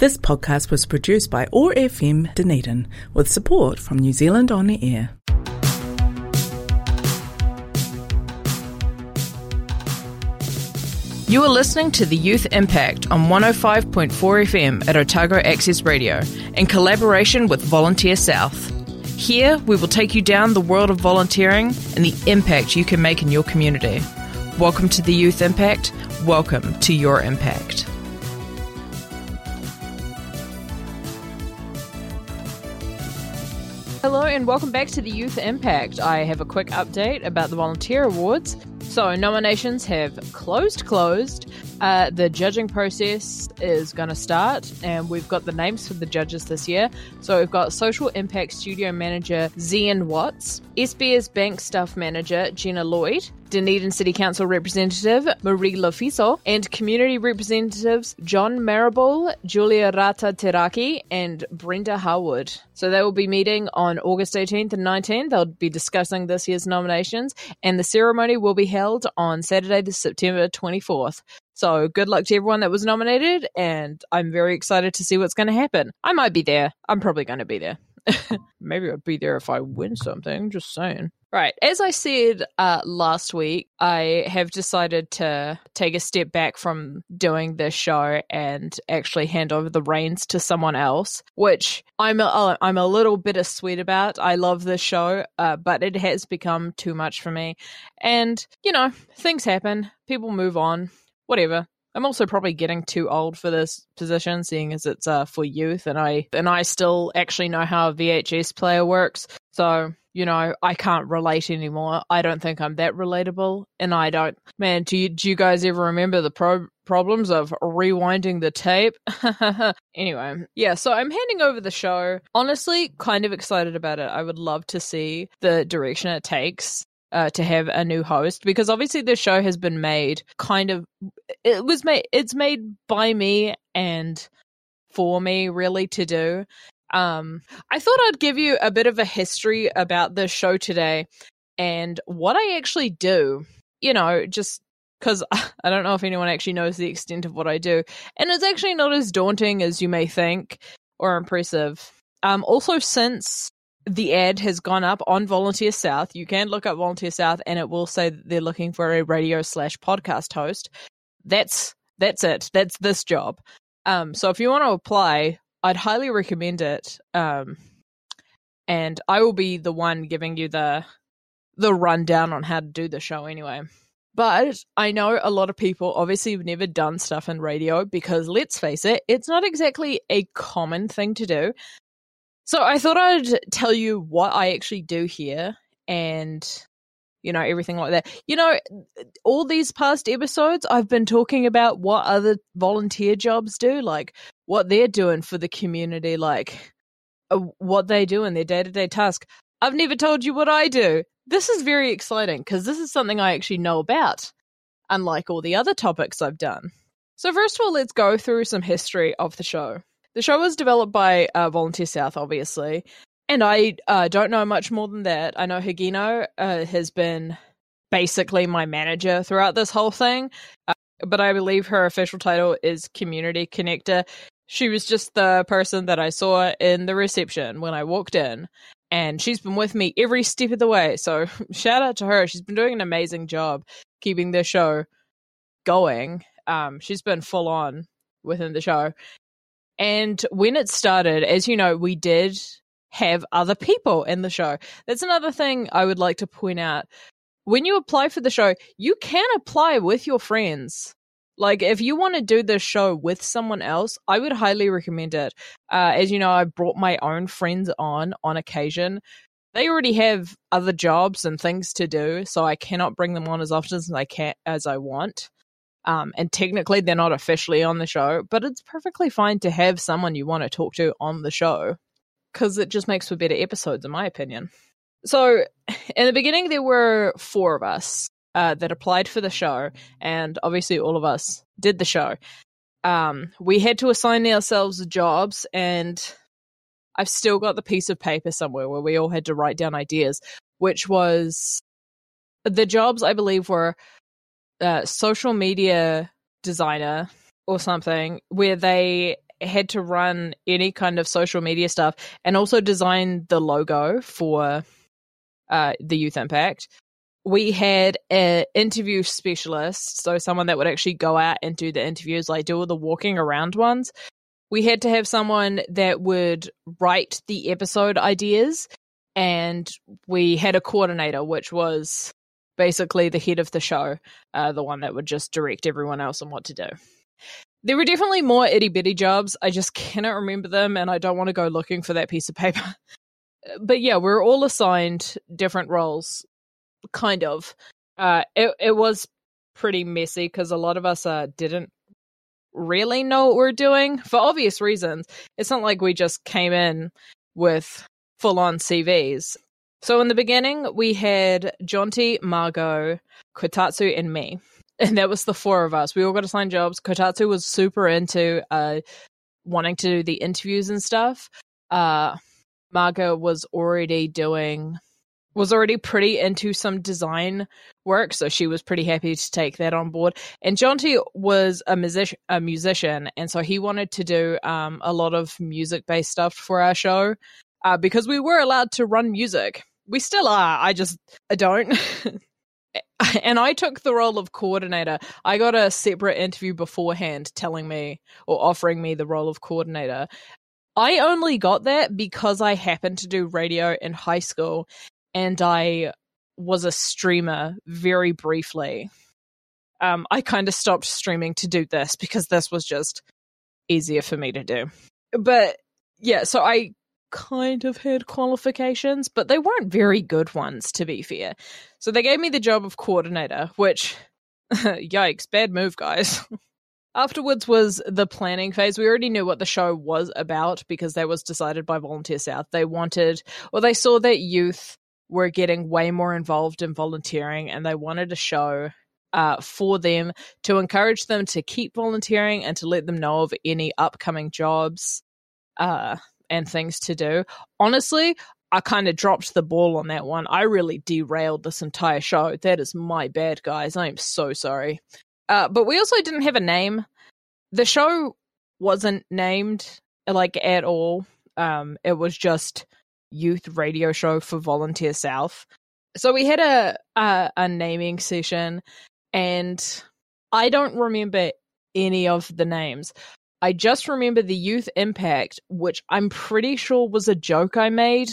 This podcast was produced by OAR FM Dunedin with support from New Zealand On the Air. You are listening to the Youth Impact on 105.4 FM at Otago Access Radio in collaboration with Volunteer South. Here, we will take you down the world of volunteering and the impact you can make in your community. Welcome to the Youth Impact. Welcome to your impact. Hello and welcome back to the Youth Impact. I have a quick update about the Volunteer Awards. So, nominations have closed, closed. Uh, the judging process is going to start, and we've got the names for the judges this year. So, we've got Social Impact Studio Manager Zian Watts, SBS Bank Staff Manager Gina Lloyd, Dunedin City Council Representative Marie Lofiso, and Community Representatives John Marable, Julia Rata Teraki, and Brenda Howard. So they will be meeting on August 18th and 19th. They'll be discussing this year's nominations, and the ceremony will be held on Saturday, the September 24th. So good luck to everyone that was nominated, and I'm very excited to see what's going to happen. I might be there. I'm probably going to be there. Maybe I'd be there if I win something. Just saying. Right. As I said uh, last week, I have decided to take a step back from doing this show and actually hand over the reins to someone else, which I'm a, I'm a little bittersweet about. I love this show, uh, but it has become too much for me. And, you know, things happen, people move on, whatever. I'm also probably getting too old for this position, seeing as it's uh, for youth, and I and I still actually know how a VHS player works. So you know, I can't relate anymore. I don't think I'm that relatable, and I don't. Man, do you do you guys ever remember the pro- problems of rewinding the tape? anyway, yeah. So I'm handing over the show. Honestly, kind of excited about it. I would love to see the direction it takes uh, to have a new host because obviously the show has been made kind of it was made it's made by me and for me really to do. Um i thought i'd give you a bit of a history about the show today and what i actually do you know just because i don't know if anyone actually knows the extent of what i do and it's actually not as daunting as you may think or impressive. Um also since the ad has gone up on Volunteer South. You can look up Volunteer South and it will say that they're looking for a radio slash podcast host. That's that's it. That's this job. Um, so if you want to apply, I'd highly recommend it. Um, and I will be the one giving you the the rundown on how to do the show anyway. But I know a lot of people obviously have never done stuff in radio because let's face it, it's not exactly a common thing to do. So I thought I'd tell you what I actually do here and you know everything like that. You know, all these past episodes I've been talking about what other volunteer jobs do, like what they're doing for the community, like uh, what they do in their day-to-day task. I've never told you what I do. This is very exciting because this is something I actually know about, unlike all the other topics I've done. So first of all, let's go through some history of the show. The show was developed by uh, Volunteer South, obviously, and I uh, don't know much more than that. I know Higino uh, has been basically my manager throughout this whole thing, uh, but I believe her official title is Community Connector. She was just the person that I saw in the reception when I walked in, and she's been with me every step of the way. So shout out to her. She's been doing an amazing job keeping the show going. Um, she's been full on within the show. And when it started, as you know, we did have other people in the show. That's another thing I would like to point out. When you apply for the show, you can apply with your friends. Like, if you want to do this show with someone else, I would highly recommend it. Uh, as you know, I brought my own friends on on occasion. They already have other jobs and things to do, so I cannot bring them on as often as I can as I want. Um, and technically, they're not officially on the show, but it's perfectly fine to have someone you want to talk to on the show because it just makes for better episodes, in my opinion. So, in the beginning, there were four of us uh, that applied for the show, and obviously, all of us did the show. Um, we had to assign ourselves jobs, and I've still got the piece of paper somewhere where we all had to write down ideas, which was the jobs I believe were uh, social media designer or something where they had to run any kind of social media stuff and also design the logo for uh, the Youth Impact. We had an interview specialist, so someone that would actually go out and do the interviews, like do all the walking around ones. We had to have someone that would write the episode ideas, and we had a coordinator, which was basically the head of the show, uh, the one that would just direct everyone else on what to do. There were definitely more itty bitty jobs. I just cannot remember them, and I don't want to go looking for that piece of paper. but yeah, we are all assigned different roles, kind of. Uh, it it was pretty messy because a lot of us uh, didn't really know what we're doing for obvious reasons. It's not like we just came in with full on CVs. So in the beginning, we had Jonty, Margot, Kotatsu, and me and that was the four of us. We all got assigned jobs. Kotatsu was super into uh, wanting to do the interviews and stuff. Uh, Margot was already doing was already pretty into some design work, so she was pretty happy to take that on board. And Jonty was a musician, a musician, and so he wanted to do um, a lot of music based stuff for our show uh, because we were allowed to run music. We still are. I just I don't. and I took the role of coordinator. I got a separate interview beforehand telling me or offering me the role of coordinator. I only got that because I happened to do radio in high school and I was a streamer very briefly. Um, I kind of stopped streaming to do this because this was just easier for me to do. But yeah, so I kind of had qualifications, but they weren't very good ones, to be fair. So they gave me the job of coordinator, which, yikes, bad move, guys. Afterwards was the planning phase. We already knew what the show was about because that was decided by Volunteer South. They wanted, or they saw that youth were getting way more involved in volunteering and they wanted a show uh, for them to encourage them to keep volunteering and to let them know of any upcoming jobs uh, and things to do. Honestly, I kind of dropped the ball on that one. I really derailed this entire show. That is my bad, guys. I am so sorry. Uh, but we also didn't have a name. The show wasn't named like at all. Um, it was just youth radio show for Volunteer South. So we had a, a a naming session, and I don't remember any of the names. I just remember the youth impact, which I'm pretty sure was a joke I made.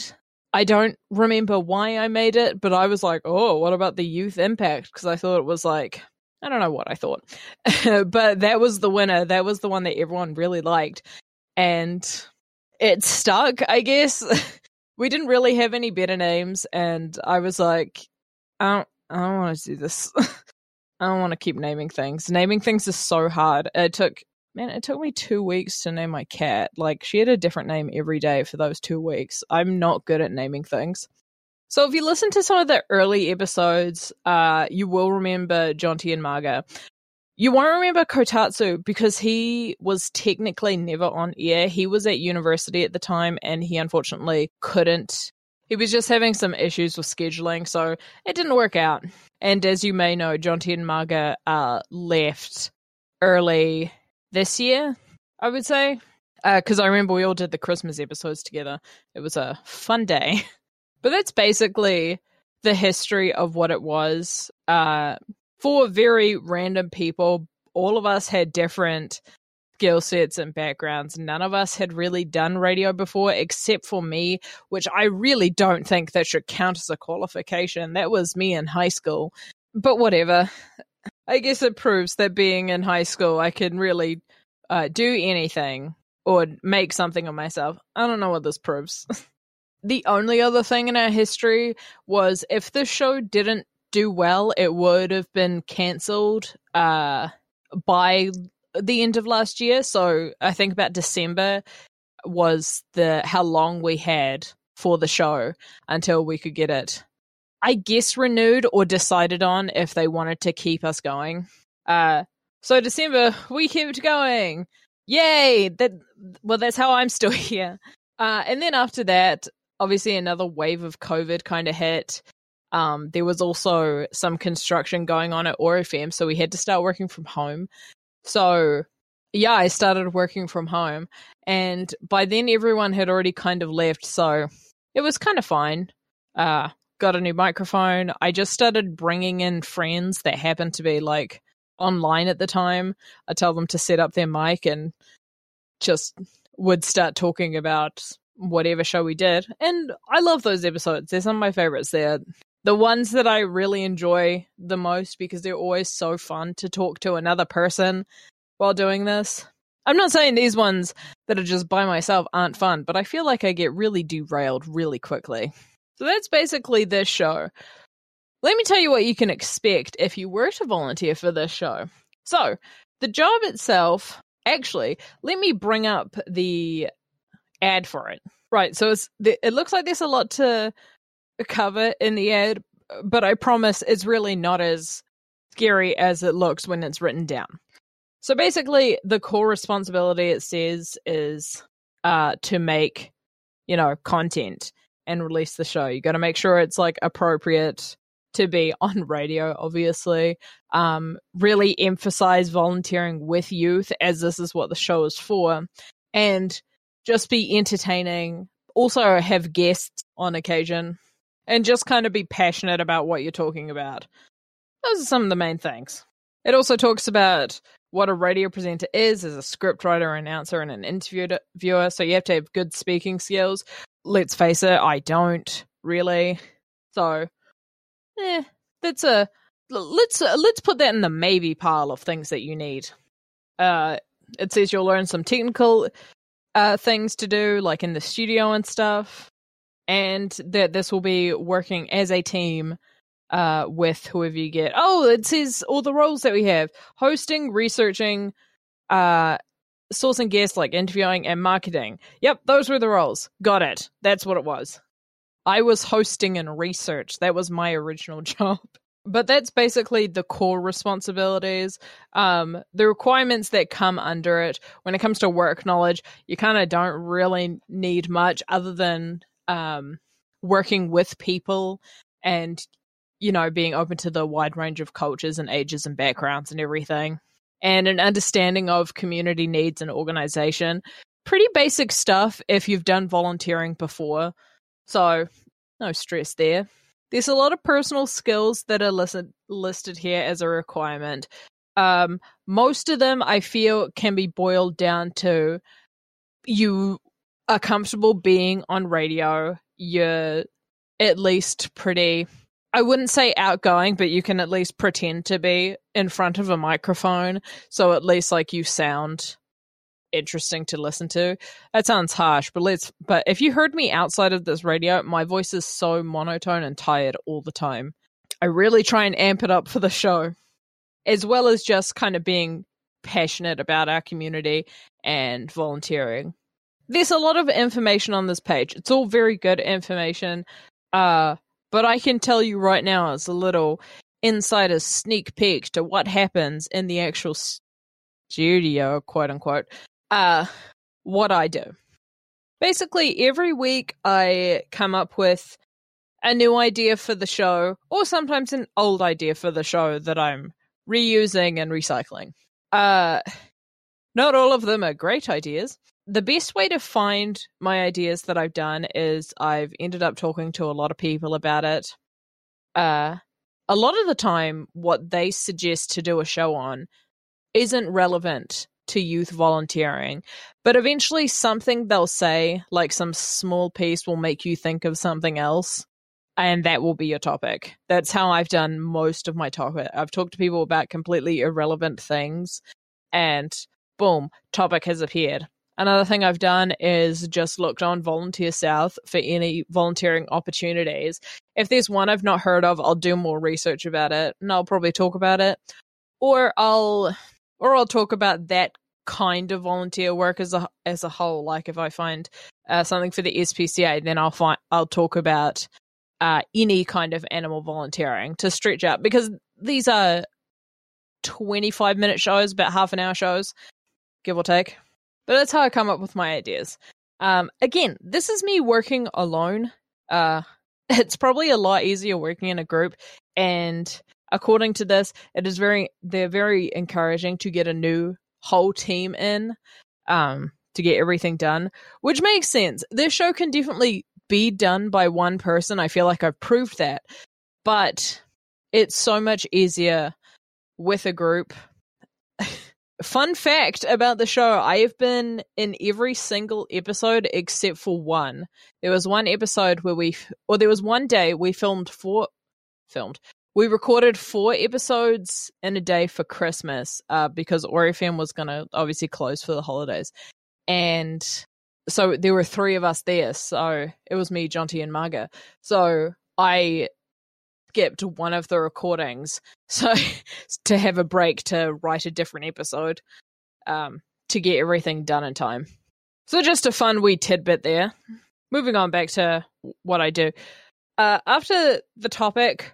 I don't remember why I made it, but I was like, oh, what about the youth impact? Because I thought it was like, I don't know what I thought. but that was the winner. That was the one that everyone really liked. And it stuck, I guess. we didn't really have any better names. And I was like, I don't, I don't want to do this. I don't want to keep naming things. Naming things is so hard. It took man, it took me two weeks to name my cat. Like, she had a different name every day for those two weeks. I'm not good at naming things. So, if you listen to some of the early episodes, uh, you will remember Jonty and Marga. You won't remember Kotatsu because he was technically never on air. He was at university at the time and he unfortunately couldn't. He was just having some issues with scheduling, so it didn't work out. And as you may know, Jonty and Marga uh, left early this year, I would say. Because uh, I remember we all did the Christmas episodes together. It was a fun day. but that's basically the history of what it was. Uh, for very random people, all of us had different skill sets and backgrounds. None of us had really done radio before, except for me, which I really don't think that should count as a qualification. That was me in high school. But whatever. I guess it proves that being in high school, I can really uh, do anything or make something of myself. I don't know what this proves. the only other thing in our history was if the show didn't do well, it would have been cancelled uh, by the end of last year. So I think about December was the how long we had for the show until we could get it I guess renewed or decided on if they wanted to keep us going. Uh, so December we kept going. Yay! That well, that's how I'm still here. Uh, and then after that, obviously another wave of COVID kind of hit. Um, there was also some construction going on at OAR FM, so we had to start working from home. So yeah, I started working from home, and by then everyone had already kind of left, so it was kind of fine. Uh, got a new microphone. I just started bringing in friends that happened to be like online at the time. I tell them to set up their mic and just would start talking about whatever show we did. And I love those episodes. They're some of my favorites. They're the ones that I really enjoy the most because they're always so fun to talk to another person while doing this. I'm not saying these ones that are just by myself aren't fun, but I feel like I get really derailed really quickly. So that's basically this show. Let me tell you what you can expect if you were to volunteer for this show. So, the job itself, actually, let me bring up the ad for it. Right, so it's it looks like there's a lot to cover in the ad, but I promise it's really not as scary as it looks when it's written down. So basically, the core responsibility it says is uh, to make, you know, content and release the show. You got to make sure it's like appropriate to be on radio, obviously. Um, really emphasize volunteering with youth, as this is what the show is for, and just be entertaining. Also, have guests on occasion, and just kind of be passionate about what you're talking about. Those are some of the main things. It also talks about what a radio presenter is as a scriptwriter, announcer, and an interviewer. So you have to have good speaking skills. Let's face it, I don't really. So, eh, that's a let's uh, let's put that in the maybe pile of things that you need. Uh, it says you'll learn some technical uh, things to do, like in the studio and stuff, and that this will be working as a team uh, with whoever you get. Oh, it says all the roles that we have: hosting, researching, uh, sourcing guests, like interviewing and marketing. Yep, those were the roles. Got it. That's what it was. I was hosting and research. That was my original job. But that's basically the core responsibilities. Um, the requirements that come under it when it comes to work knowledge, you kind of don't really need much other than um, working with people and you know, being open to the wide range of cultures and ages and backgrounds and everything, and an understanding of community needs and organization. Pretty basic stuff if you've done volunteering before. So, no stress there. There's a lot of personal skills that are listed listed here as a requirement. Um, most of them I feel can be boiled down to you are comfortable being on radio. You're at least pretty I wouldn't say outgoing, but you can at least pretend to be in front of a microphone. So at least like you sound interesting to listen to. That sounds harsh, but let's but if you heard me outside of this radio, my voice is so monotone and tired all the time. I really try and amp it up for the show. As well as just kind of being passionate about our community and volunteering. There's a lot of information on this page. It's all very good information. Uh but I can tell you right now, as a little insider sneak peek to what happens in the actual studio, quote unquote, uh, what I do. Basically, every week I come up with a new idea for the show, or sometimes an old idea for the show that I'm reusing and recycling. Uh, not all of them are great ideas, the best way to find my ideas that I've done is I've ended up talking to a lot of people about it. Uh, a lot of the time, what they suggest to do a show on isn't relevant to youth volunteering, but eventually something they'll say, like some small piece, will make you think of something else, and that will be your topic. That's how I've done most of my topic. I've talked to people about completely irrelevant things, and boom, topic has appeared. Another thing I've done is just looked on Volunteer South for any volunteering opportunities. If there's one I've not heard of, I'll do more research about it and I'll probably talk about it. Or I'll or I'll talk about that kind of volunteer work as a as a whole. Like if I find uh, something for the SPCA, then I'll find I'll talk about uh, any kind of animal volunteering to stretch out because these are 25 minute shows, about half an hour shows, give or take. But that's how I come up with my ideas. Um, again, this is me working alone. Uh, it's probably a lot easier working in a group, and according to this, it is very they're very encouraging to get a new whole team in um, to get everything done, which makes sense. This show can definitely be done by one person. I feel like I've proved that. But it's so much easier with a group. Fun fact about the show I have been in every single episode except for one. There was one episode where we, or there was one day we filmed four, filmed, we recorded four episodes in a day for Christmas uh, because OAR was going to obviously close for the holidays. And so there were three of us there. So it was me, Jonty, and Marga. So I skipped one of the recordings so to have a break to write a different episode um, to get everything done in time. So just a fun wee tidbit there. Moving on back to what I do. Uh, after the topic,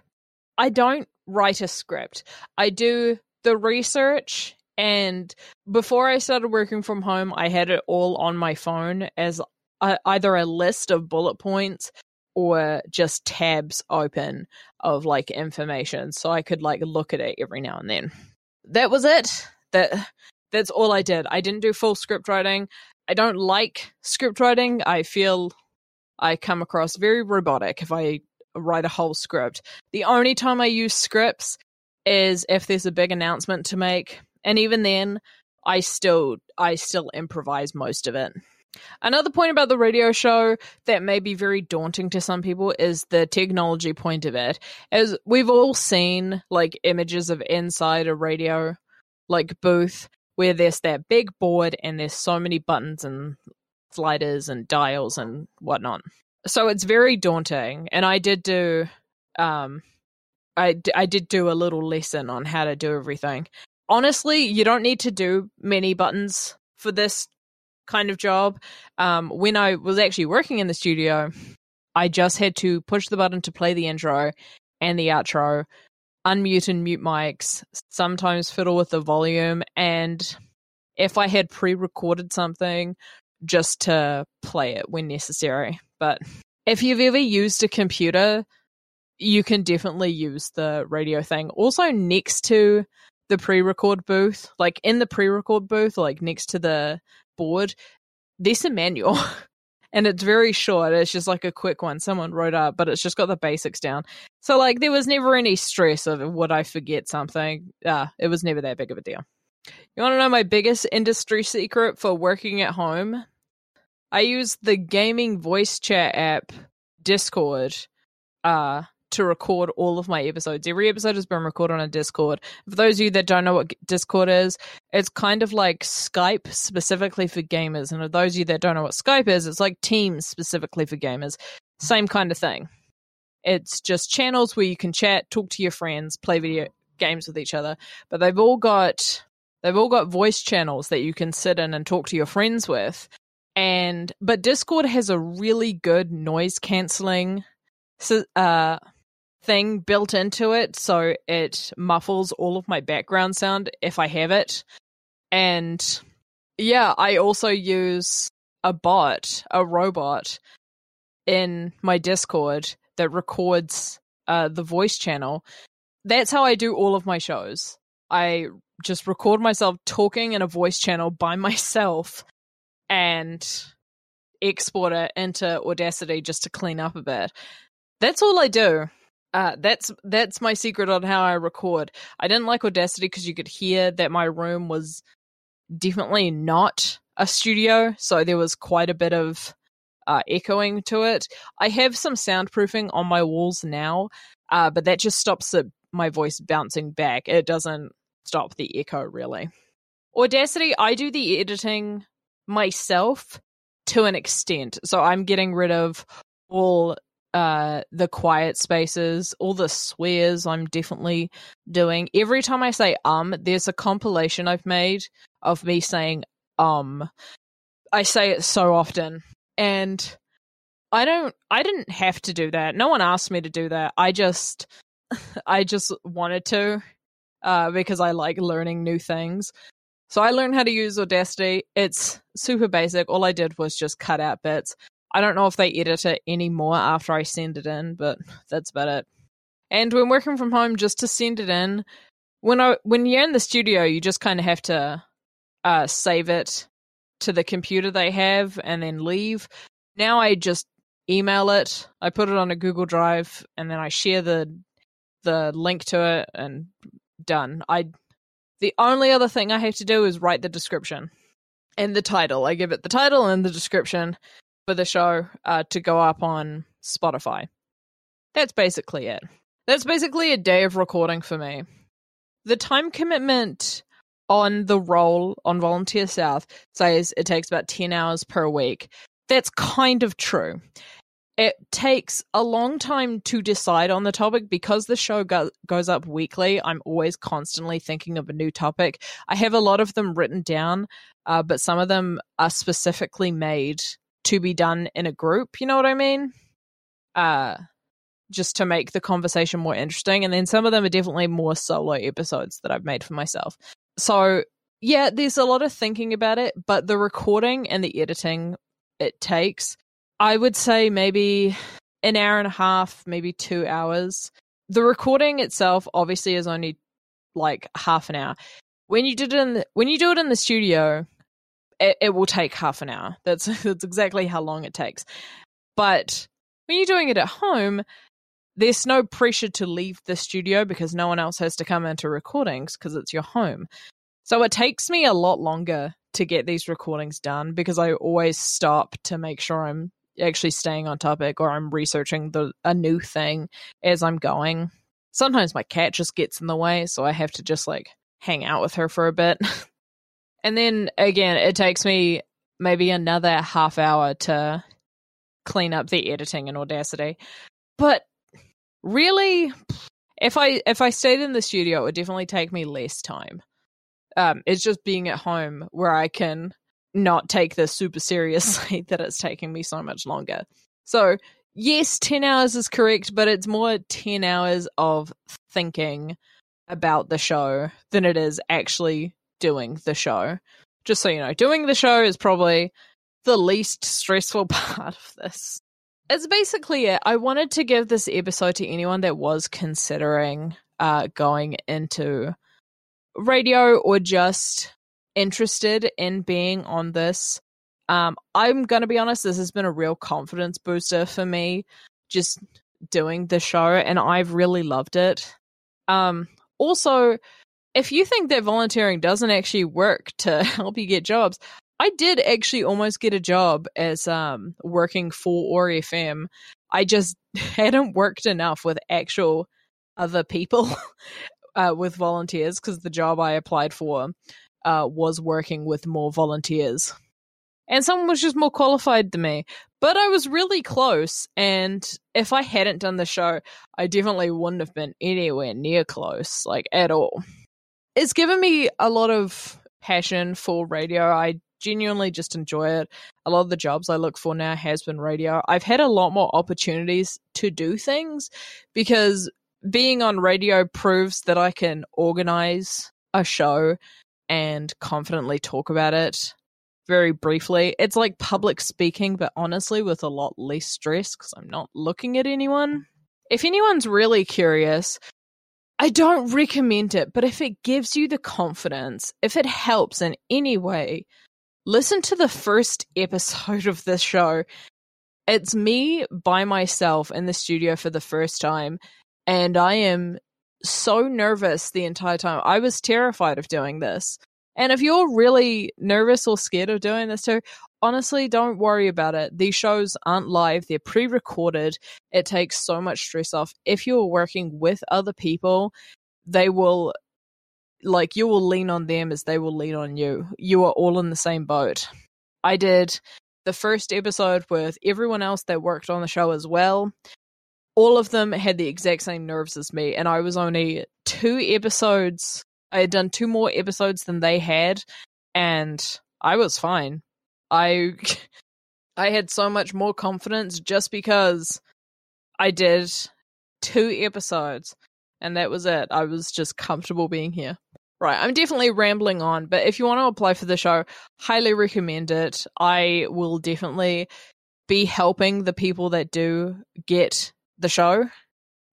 I don't write a script. I do the research and before I started working from home, I had it all on my phone as a, either a list of bullet points or just tabs open of like information so I could like look at it every now and then. That was it. That that's all I did. I didn't do full script writing. I don't like script writing. I feel I come across very robotic if I write a whole script. The only time I use scripts is if there's a big announcement to make and even then i still i still improvise most of it another point about the radio show that may be very daunting to some people is the technology point of it. As we've all seen like images of inside a radio like booth where there's that big board and there's so many buttons and sliders and dials and whatnot. So it's very daunting and i did do um I, I did do a little lesson on how to do everything. Honestly, you don't need to do many buttons for this kind of job. Um, when I was actually working in the studio, I just had to push the button to play the intro and the outro, unmute and mute mics, sometimes fiddle with the volume, and if I had pre recorded something, just to play it when necessary. But if you've ever used a computer, you can definitely use the radio thing. Also, next to the pre-record booth, like in the pre-record booth, like next to the board, there's a manual. and it's very short. It's just like a quick one someone wrote up, but it's just got the basics down. So like there was never any stress of would I forget something. Uh, it was never that big of a deal. You want to know my biggest industry secret for working at home? I use the gaming voice chat app Discord uh to record all of my episodes. Every episode has been recorded on a Discord. For those of you that don't know what Discord is, it's kind of like Skype specifically for gamers. And for those of you that don't know what Skype is, it's like Teams specifically for gamers. Same kind of thing. It's just channels where you can chat, talk to your friends, play video games with each other. But they've all got they've all got voice channels that you can sit in and talk to your friends with. And but Discord has a really good noise canceling uh thing built into it so it muffles all of my background sound if I have it. And yeah, I also use a bot, a robot in my Discord that records uh, the voice channel. That's how I do all of my shows. I just record myself talking in a voice channel by myself and export it into Audacity just to clean up a bit. That's all I do. Uh, that's that's my secret on how I record. I didn't like Audacity because you could hear that my room was definitely not a studio, so there was quite a bit of uh, echoing to it. I have some soundproofing on my walls now, uh, but that just stops my voice bouncing back. It doesn't stop the echo really. Audacity, I do the editing myself to an extent, so I'm getting rid of all uh the quiet spaces, all the swears I'm definitely doing. Every time I say um, there's a compilation I've made of me saying um. I say it so often and I don't I didn't have to do that. No one asked me to do that. I just I just wanted to uh because I like learning new things. So I learned how to use Audacity. It's super basic. All I did was just cut out bits. I don't know if they edit it anymore after I send it in, but that's about it. And when working from home, just to send it in, when I when you're in the studio, you just kind of have to uh, save it to the computer they have, and then leave. Now I just email it. I put it on a Google Drive, and then I share the the link to it, and done. I the only other thing I have to do is write the description and the title. I give it the title and the description for the show uh, to go up on Spotify. That's basically it. That's basically a day of recording for me. The time commitment on the role on Volunteer South says it takes about 10 hours per week. That's kind of true. It takes a long time to decide on the topic because the show go- goes up weekly. I'm always constantly thinking of a new topic. I have a lot of them written down, uh, but some of them are specifically made to be done in a group. You know what I mean? Uh, just to make the conversation more interesting. And then some of them are definitely more solo episodes that I've made for myself. So, yeah, there's a lot of thinking about it, but the recording and the editing it takes, I would say maybe an hour and a half, maybe two hours. The recording itself obviously is only like half an hour. When you did it in the, when you do it in the studio, it, it will take half an hour. That's that's exactly how long it takes. But when you're doing it at home, there's no pressure to leave the studio because no one else has to come into recordings because it's your home. So it takes me a lot longer to get these recordings done because I always stop to make sure I'm actually staying on topic or I'm researching the a new thing as I'm going. Sometimes my cat just gets in the way, so I have to just like hang out with her for a bit. and then again, it takes me maybe another half hour to clean up the editing in Audacity. But really if i if i stayed in the studio it would definitely take me less time um it's just being at home where i can not take this super seriously that it's taking me so much longer so yes 10 hours is correct but it's more 10 hours of thinking about the show than it is actually doing the show just so you know doing the show is probably the least stressful part of this it's basically it. I wanted to give this episode to anyone that was considering uh, going into radio or just interested in being on this. Um, I'm going to be honest, this has been a real confidence booster for me just doing the show, and I've really loved it. Um, also, if you think that volunteering doesn't actually work to help you get jobs, I did actually almost get a job as um working for OAR FM. I just hadn't worked enough with actual other people uh, with volunteers because the job I applied for uh, was working with more volunteers. And someone was just more qualified than me. But I was really close, and if I hadn't done the show, I definitely wouldn't have been anywhere near close, like at all. It's given me a lot of passion for radio. I genuinely just enjoy it. A lot of the jobs I look for now has been radio. I've had a lot more opportunities to do things because being on radio proves that I can organize a show and confidently talk about it very briefly. It's like public speaking, but honestly, with a lot less stress because I'm not looking at anyone. If anyone's really curious, I don't recommend it, but if it gives you the confidence, if it helps in any way, listen to the first episode of this show. It's me by myself in the studio for the first time, and I am so nervous the entire time. I was terrified of doing this. And if you're really nervous or scared of doing this too, honestly, don't worry about it. These shows aren't live, they're pre recorded. It takes so much stress off. If you're working with other people, they will like you will lean on them as they will lean on you. You are all in the same boat. I did the first episode with everyone else that worked on the show as well. All of them had the exact same nerves as me, and I was only two episodes. I had done two more episodes than they had, and I was fine. I I had so much more confidence just because I did two episodes and that was it. I was just comfortable being here. Right, I'm definitely rambling on, but if you want to apply for the show, highly recommend it. I will definitely be helping the people that do get the show,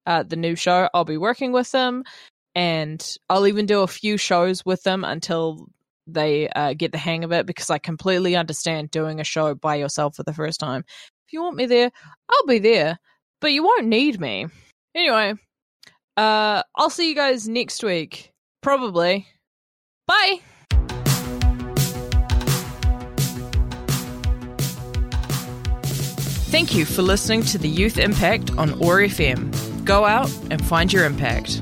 uh, the new show. I'll be working with them, and I'll even do a few shows with them until they uh, get the hang of it because I completely understand doing a show by yourself for the first time. If you want me there, I'll be there, but you won't need me. Anyway, uh, I'll see you guys next week. Probably. Bye. Thank you for listening to the Youth Impact on OAR FM. Go out and find your impact.